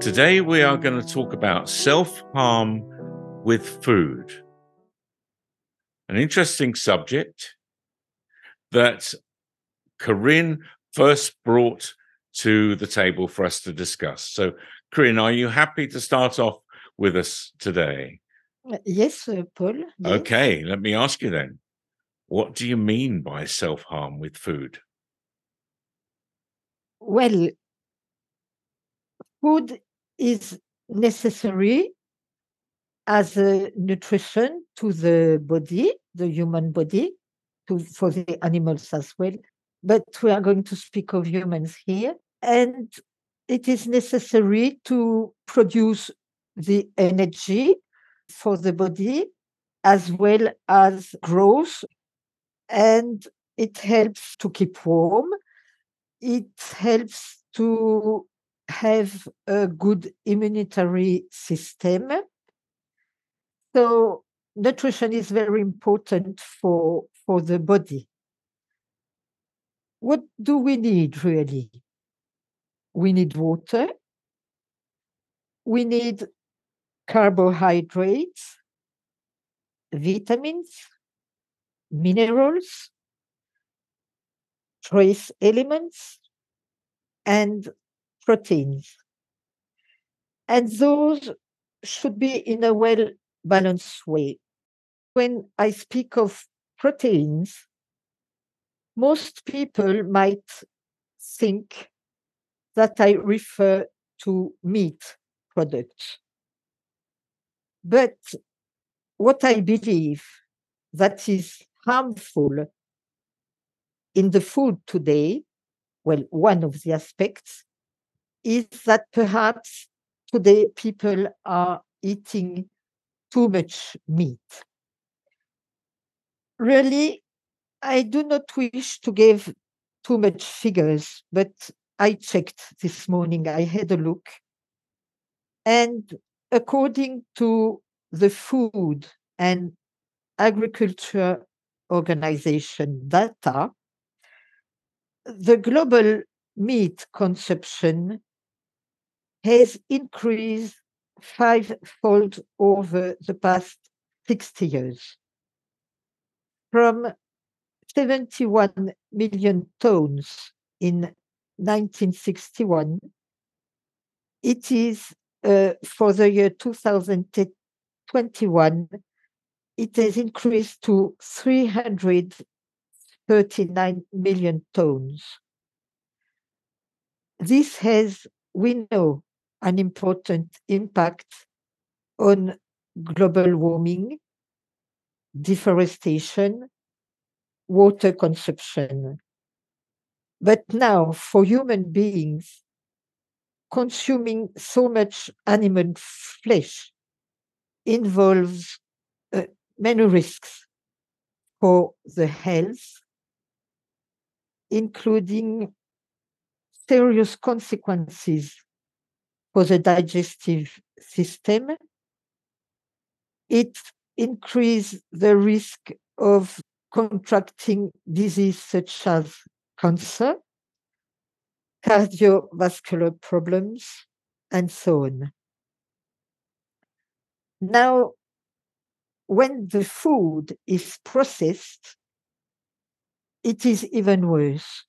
Today we are going to talk about self harm with food. An interesting subject that Corinne first brought to the table for us to discuss. So, Corinne, are you happy to start off with us today? Yes, uh, Paul. Yes. Okay, let me ask you then what do you mean by self harm with food? Well, food is necessary as a nutrition to the body, the human body, to, for the animals as well. But we are going to speak of humans here. And it is necessary to produce the energy for the body as well as growth. And it helps to keep warm. It helps to have a good immunitary system. So nutrition is very important for, for the body. What do we need really? We need water. We need carbohydrates, vitamins, minerals, trace elements, and proteins. And those should be in a well balanced way. When I speak of proteins, most people might think that I refer to meat products. But what I believe that is harmful in the food today, well, one of the aspects is that perhaps today people are eating too much meat. Really, I do not wish to give too much figures, but I checked this morning, I had a look. And according to the Food and Agriculture Organization data, the global meat consumption has increased fivefold over the past 60 years. From 71 million tons in 1961 it is uh, for the year 2021 it has increased to 339 million tons. This has we know an important impact on global warming, deforestation, water consumption. But now, for human beings, consuming so much animal flesh involves uh, many risks for the health, including serious consequences for the digestive system. It increases the risk of contracting disease such as cancer, cardiovascular problems, and so on. Now, when the food is processed, it is even worse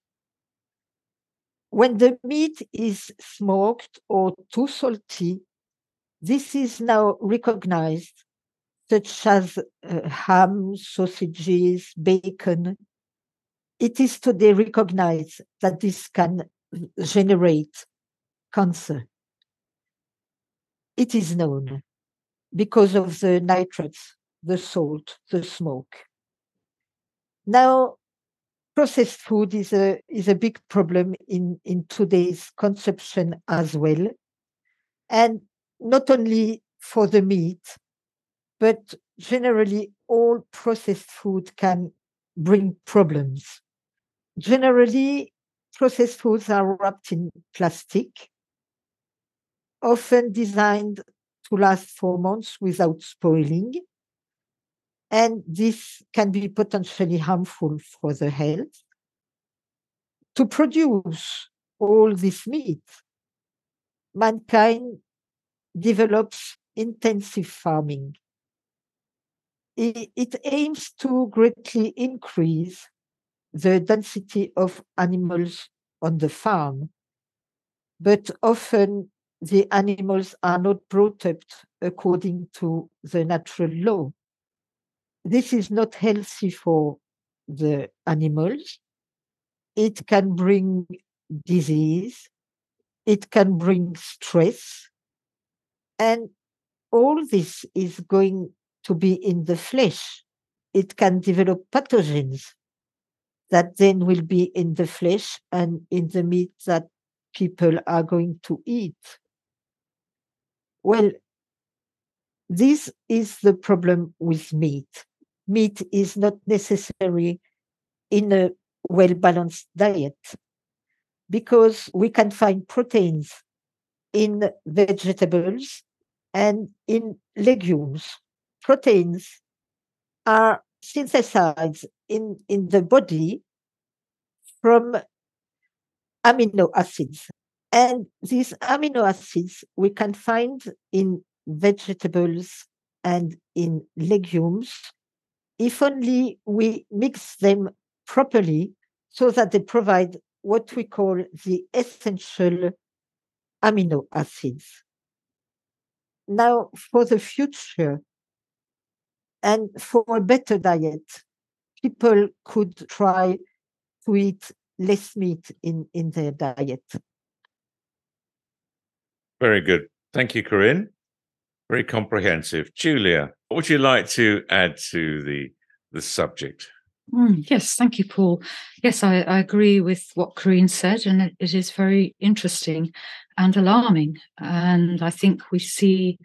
when the meat is smoked or too salty, this is now recognized, such as uh, ham, sausages, bacon. It is today recognized that this can generate cancer. It is known because of the nitrates, the salt, the smoke. Now, processed food is a is a big problem in in today's consumption as well and not only for the meat, but generally all processed food can bring problems. Generally, processed foods are wrapped in plastic, often designed to last for months without spoiling. And this can be potentially harmful for the health. To produce all this meat, mankind develops intensive farming. It, it aims to greatly increase the density of animals on the farm, but often the animals are not brought up according to the natural law. This is not healthy for the animals. It can bring disease, it can bring stress, and all this is going to be in the flesh. It can develop pathogens that then will be in the flesh and in the meat that people are going to eat. Well, this is the problem with meat. Meat is not necessary in a well balanced diet because we can find proteins in vegetables and in legumes. Proteins are synthesized in, in the body from amino acids. And these amino acids we can find in vegetables and in legumes if only we mix them properly so that they provide what we call the essential amino acids. Now, for the future and for a better diet, people could try to eat less meat in, in their diet. Very good. Thank you, Corinne. Very comprehensive. Julia, what would you like to add to the the subject? Mm, yes, thank you, Paul. Yes, I, I, agree with what Corinne said, and it, it is very interesting and alarming. And I think we see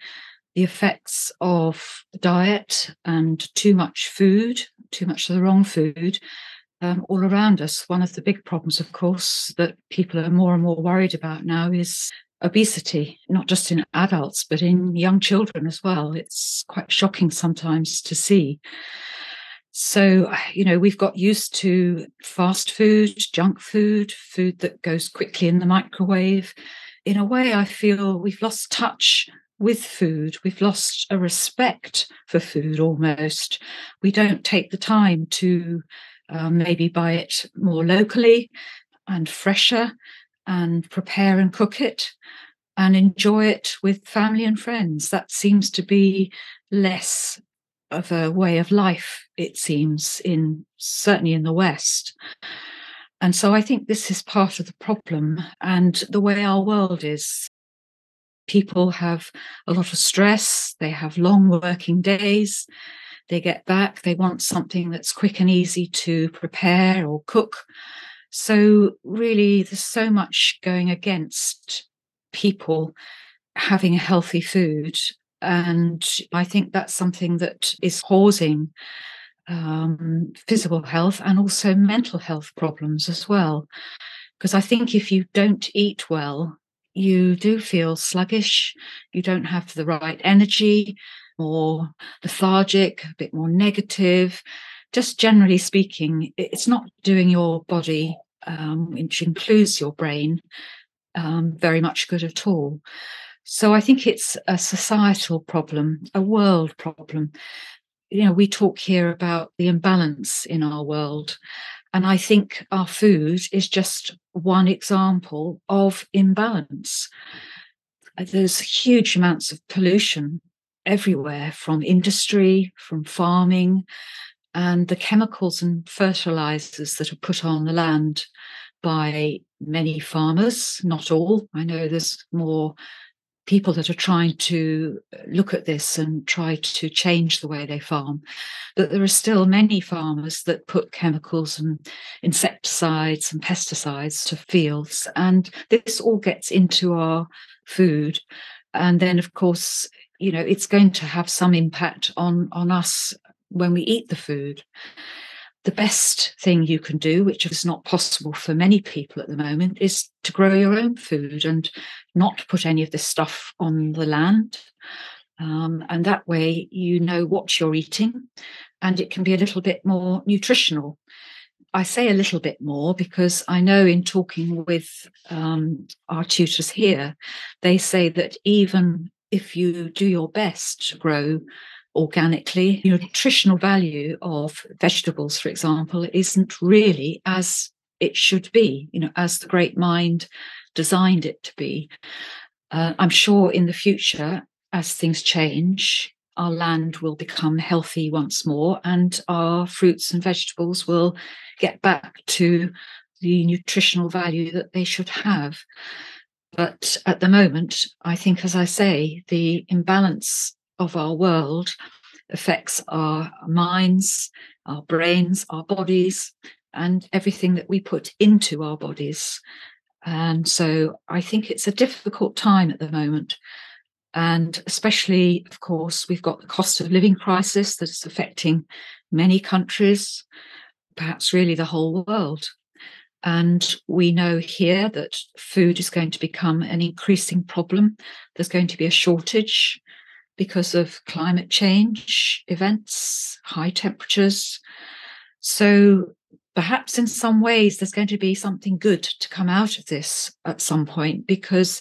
the effects of diet and too much food, too much of the wrong food, um, all around us. One of the big problems, of course, that people are more and more worried about now is obesity, not just in adults, but in young children as well. It's quite shocking sometimes to see. So, you know, we've got used to fast food, junk food, food that goes quickly in the microwave. In a way, I feel we've lost touch with food. We've lost a respect for food almost. We don't take the time to um, maybe buy it more locally and fresher and prepare and cook it and enjoy it with family and friends. That seems to be less of a way of life, it seems, in certainly in the West. And so I think this is part of the problem and the way our world is. People have a lot of stress, they have long working days, they get back, they want something that's quick and easy to prepare or cook. So, really, there's so much going against people having a healthy food. And I think that's something that is causing um, physical health and also mental health problems as well. Because I think if you don't eat well, you do feel sluggish, you don't have the right energy, more lethargic, a bit more negative. Just generally speaking, it's not doing your body, um, which includes your brain, um, very much good at all. So I think it's a societal problem, a world problem. You know, we talk here about the imbalance in our world. And I think our food is just one example of imbalance. There's huge amounts of pollution everywhere from industry, from farming, and the chemicals and fertilizers that are put on the land by many farmers, not all. I know there's more people that are trying to look at this and try to change the way they farm. But there are still many farmers that put chemicals and insecticides and pesticides to fields. And this all gets into our food and then of course you know it's going to have some impact on on us when we eat the food the best thing you can do which is not possible for many people at the moment is to grow your own food and not put any of this stuff on the land. Um, and that way you know what you're eating and it can be a little bit more nutritional. I say a little bit more because I know in talking with um, our tutors here, they say that even if you do your best to grow organically, the nutritional value of vegetables, for example, isn't really as it should be, you know, as the great mind designed it to be. Uh, I'm sure in the future, as things change, our land will become healthy once more and our fruits and vegetables will get back to the nutritional value that they should have. But at the moment, I think, as I say, the imbalance of our world affects our minds, our brains, our bodies, and everything that we put into our bodies. And so I think it's a difficult time at the moment. And especially, of course, we've got the cost of living crisis that's affecting many countries, perhaps really the whole world. And we know here that food is going to become an increasing problem. There's going to be a shortage because of climate change events, high temperatures. So perhaps in some ways there's going to be something good to come out of this at some point because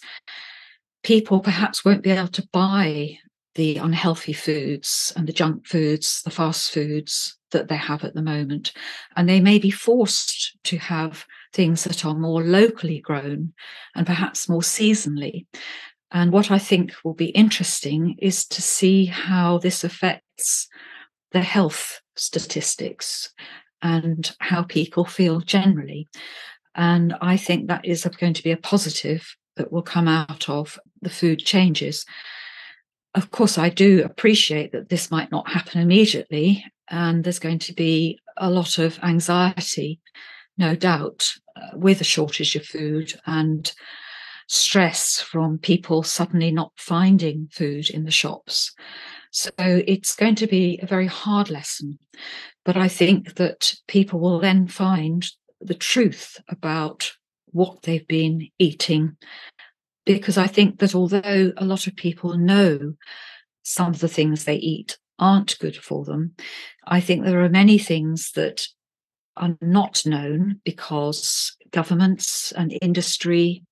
people perhaps won't be able to buy the unhealthy foods and the junk foods, the fast foods that they have at the moment. And they may be forced to have things that are more locally grown and perhaps more seasonally. And what I think will be interesting is to see how this affects the health statistics and how people feel generally. And I think that is going to be a positive that will come out of the food changes. Of course, I do appreciate that this might not happen immediately, and there's going to be a lot of anxiety, no doubt, uh, with a shortage of food and stress from people suddenly not finding food in the shops. So it's going to be a very hard lesson. But I think that people will then find the truth about what they've been eating. Because I think that although a lot of people know some of the things they eat aren't good for them, I think there are many things that are not known because governments and industry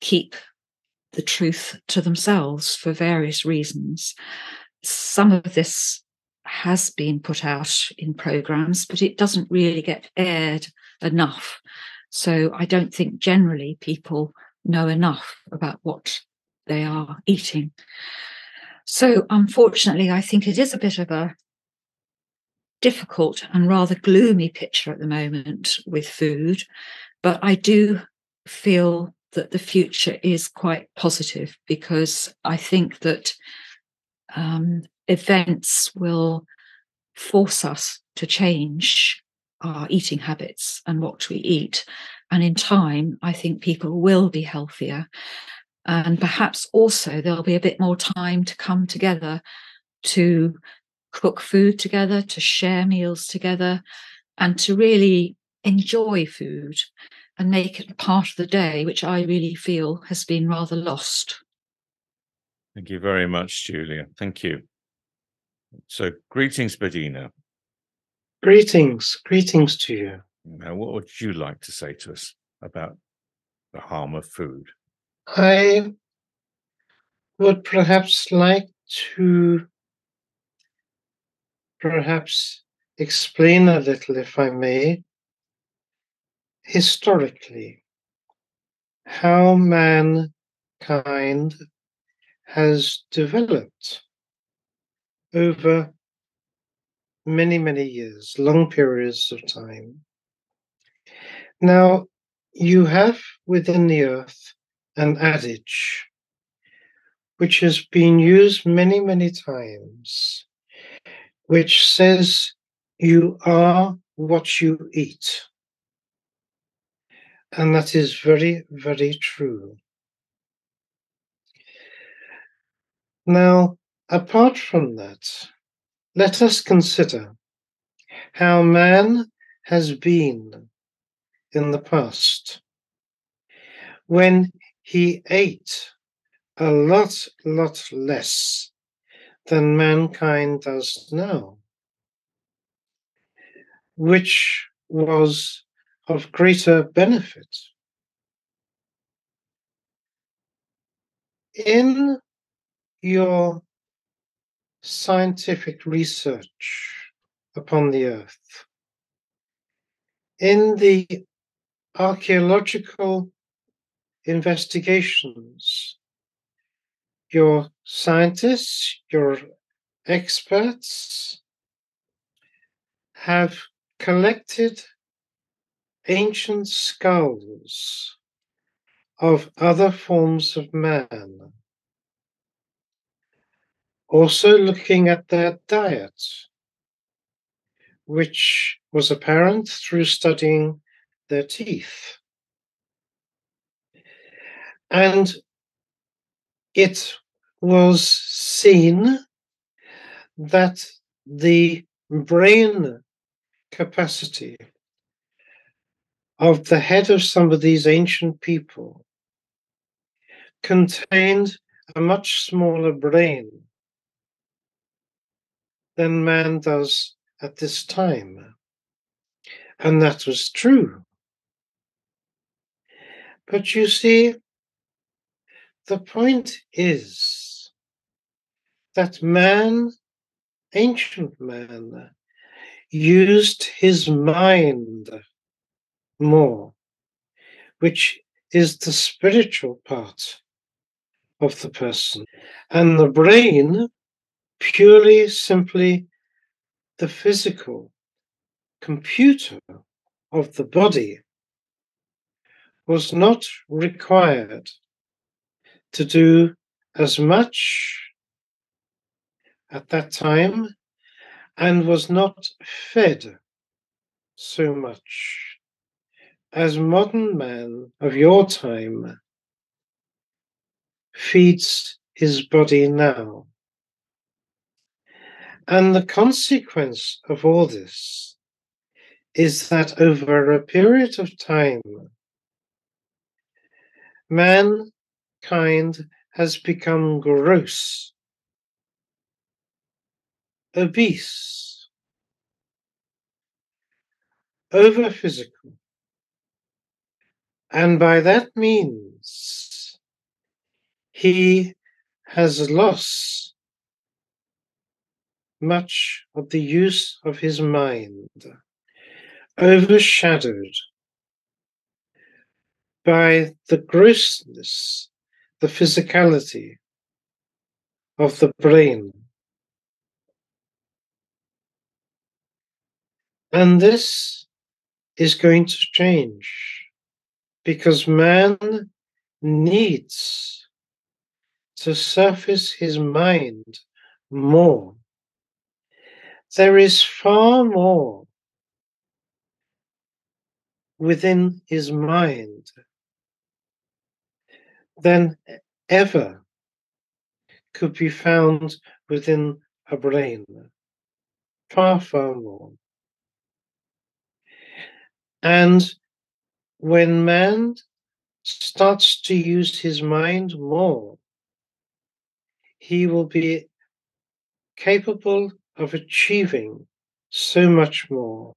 keep the truth to themselves for various reasons. Some of this has been put out in programs, but it doesn't really get aired enough. So I don't think generally people know enough about what they are eating. So unfortunately, I think it is a bit of a difficult and rather gloomy picture at the moment with food, but I do feel that the future is quite positive because I think that um, events will force us to change our eating habits and what we eat. And in time, I think people will be healthier. And perhaps also there'll be a bit more time to come together to cook food together, to share meals together, and to really enjoy food and make it part of the day, which I really feel has been rather lost. Thank you very much, Julia. Thank you. So, greetings, Bedina. Greetings, greetings to you. Now, what would you like to say to us about the harm of food? I would perhaps like to perhaps explain a little, if I may, historically, how mankind has developed over many, many years, long periods of time. Now, you have within the earth an adage which has been used many, many times, which says, You are what you eat. And that is very, very true. Now, apart from that, let us consider how man has been in the past when he ate a lot, lot less than mankind does now, which was of greater benefit. In your scientific research upon the earth, in the archaeological investigations, your scientists, your experts have collected ancient skulls of other forms of man. Also looking at their diet, which was apparent through studying their teeth. And it was seen that the brain capacity of the head of some of these ancient people contained a much smaller brain than man does at this time. And that was true. But you see, the point is that man, ancient man, used his mind more, which is the spiritual part of the person, and the brain purely simply the physical computer of the body was not required to do as much at that time and was not fed so much as modern man of your time feeds his body now. And the consequence of all this is that over a period of time, mankind has become gross, obese, over physical. And by that means, he has lost much of the use of his mind, overshadowed by the grossness, the physicality of the brain. And this is going to change because man needs to surface his mind more there is far more within his mind than ever could be found within a brain. Far, far more. And when man starts to use his mind more, he will be capable of achieving so much more,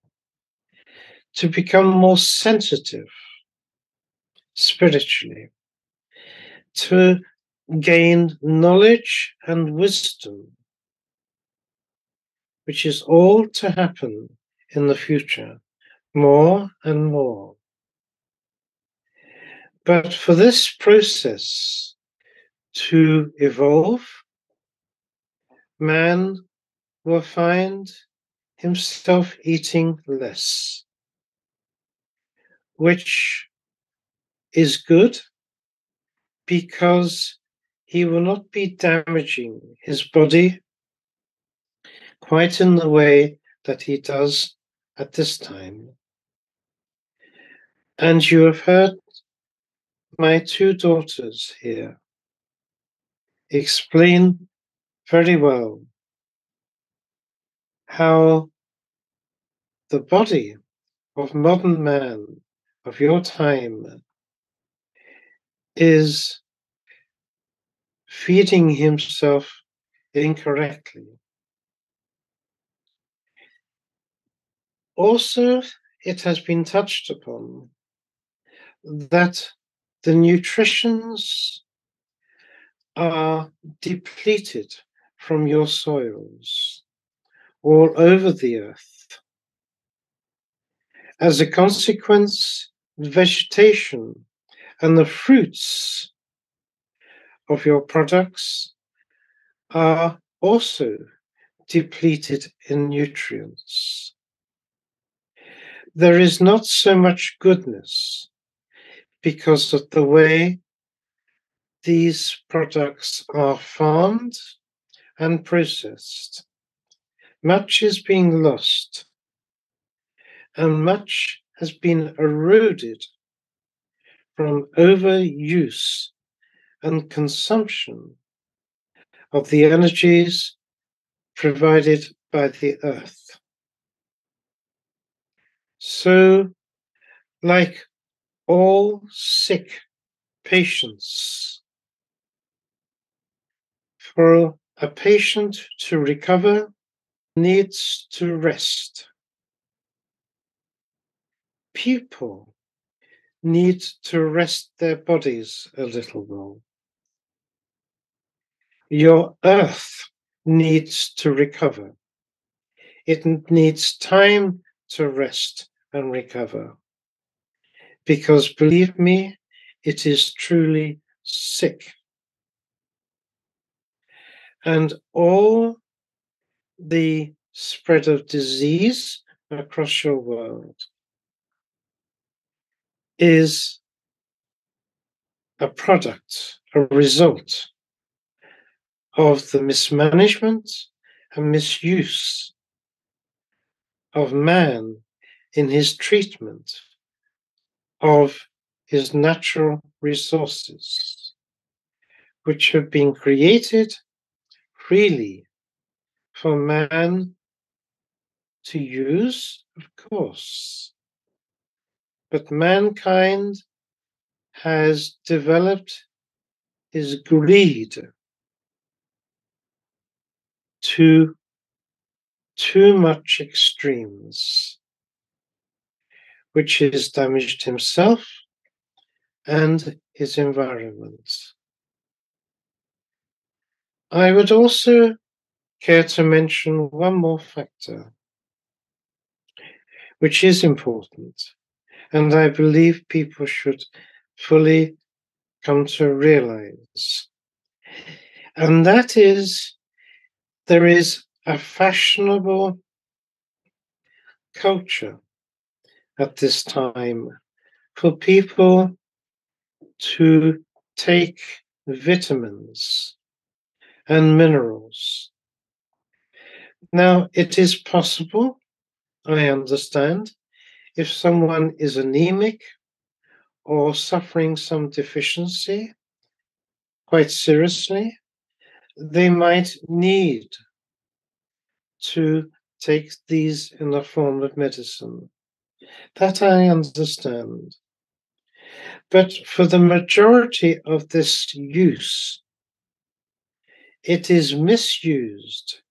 to become more sensitive spiritually, to gain knowledge and wisdom, which is all to happen in the future, more and more. But for this process to evolve, man will find himself eating less, which is good because he will not be damaging his body quite in the way that he does at this time. And you have heard my two daughters here explain very well how the body of modern man of your time is feeding himself incorrectly. Also, it has been touched upon that the nutritions are depleted from your soils all over the earth. As a consequence, vegetation and the fruits of your products are also depleted in nutrients. There is not so much goodness because of the way these products are farmed and processed. Much is being lost, and much has been eroded from overuse and consumption of the energies provided by the earth. So, like all sick patients, for a patient to recover needs to rest. People need to rest their bodies a little while. Your earth needs to recover. It needs time to rest and recover. Because believe me, it is truly sick. And all the spread of disease across your world is a product, a result of the mismanagement and misuse of man in his treatment of his natural resources, which have been created freely for man to use, of course. But mankind has developed his greed to too much extremes, which has damaged himself and his environment. I would also care to mention one more factor, which is important, and I believe people should fully come to realize. And that is there is a fashionable culture at this time for people to take vitamins and minerals. Now, it is possible, I understand, if someone is anemic or suffering some deficiency quite seriously, they might need to take these in the form of medicine. That I understand. But for the majority of this use, it is misused,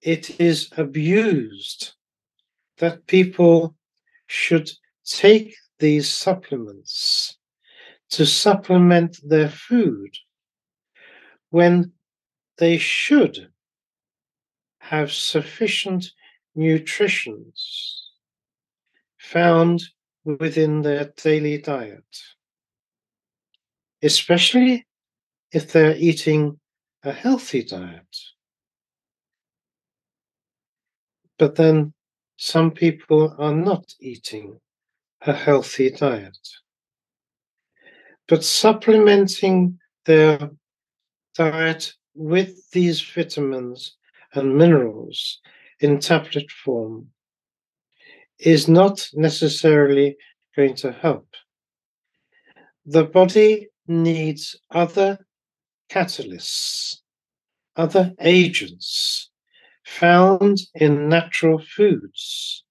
it is abused that people should take these supplements to supplement their food when they should have sufficient nutrition found within their daily diet, especially if they're eating a healthy diet. But then some people are not eating a healthy diet. But supplementing their diet with these vitamins and minerals in tablet form is not necessarily going to help. The body needs other catalysts other agents found in natural foods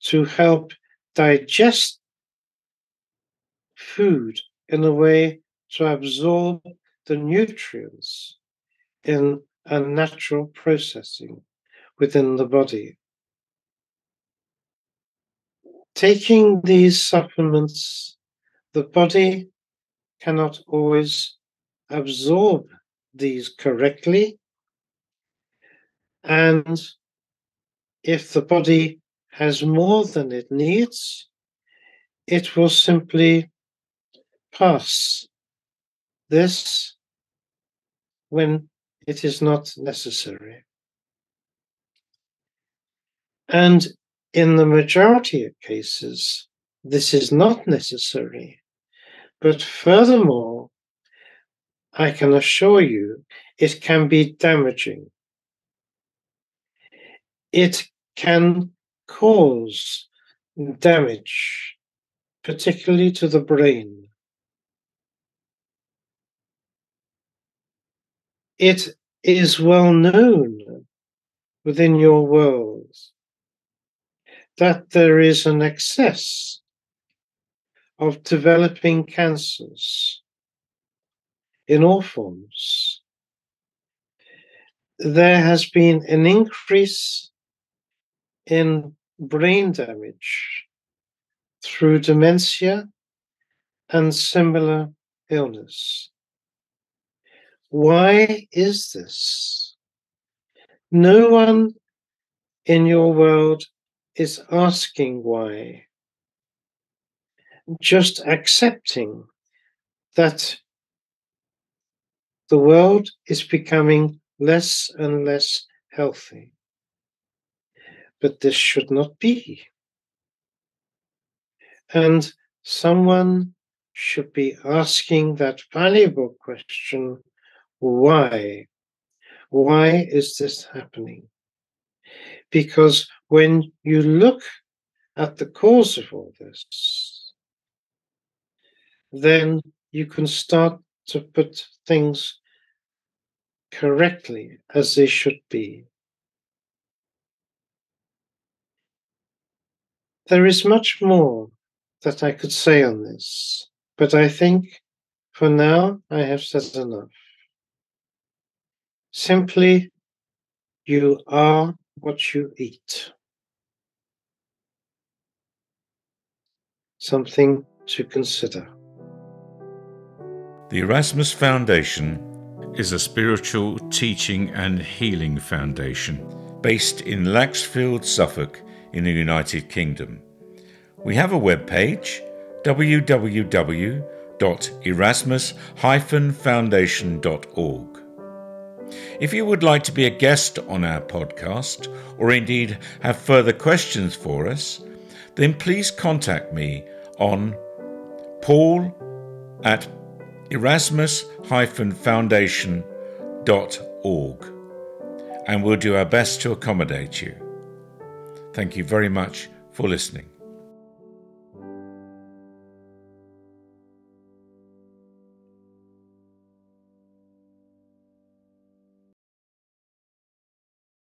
to help digest food in a way to absorb the nutrients in a natural processing within the body. Taking these supplements, the body cannot always absorb these correctly. And if the body has more than it needs, it will simply pass this when it is not necessary. And in the majority of cases, this is not necessary. But furthermore, I can assure you it can be damaging. It can cause damage, particularly to the brain. It is well known within your world that there is an excess of developing cancers in all forms. There has been an increase in brain damage through dementia and similar illness. Why is this? No one in your world is asking why. Just accepting that the world is becoming less and less healthy. But this should not be. And someone should be asking that valuable question why? Why is this happening? Because when you look at the cause of all this, then you can start to put things correctly as they should be. There is much more that I could say on this, but I think for now I have said enough. Simply, you are what you eat. Something to consider. The Erasmus Foundation is a spiritual teaching and healing foundation based in Laxfield, Suffolk, in the United Kingdom. We have a webpage www.erasmus-foundation.org. If you would like to be a guest on our podcast, or indeed have further questions for us, then please contact me on paul at erasmus-foundation.org and we'll do our best to accommodate you. Thank you very much for listening.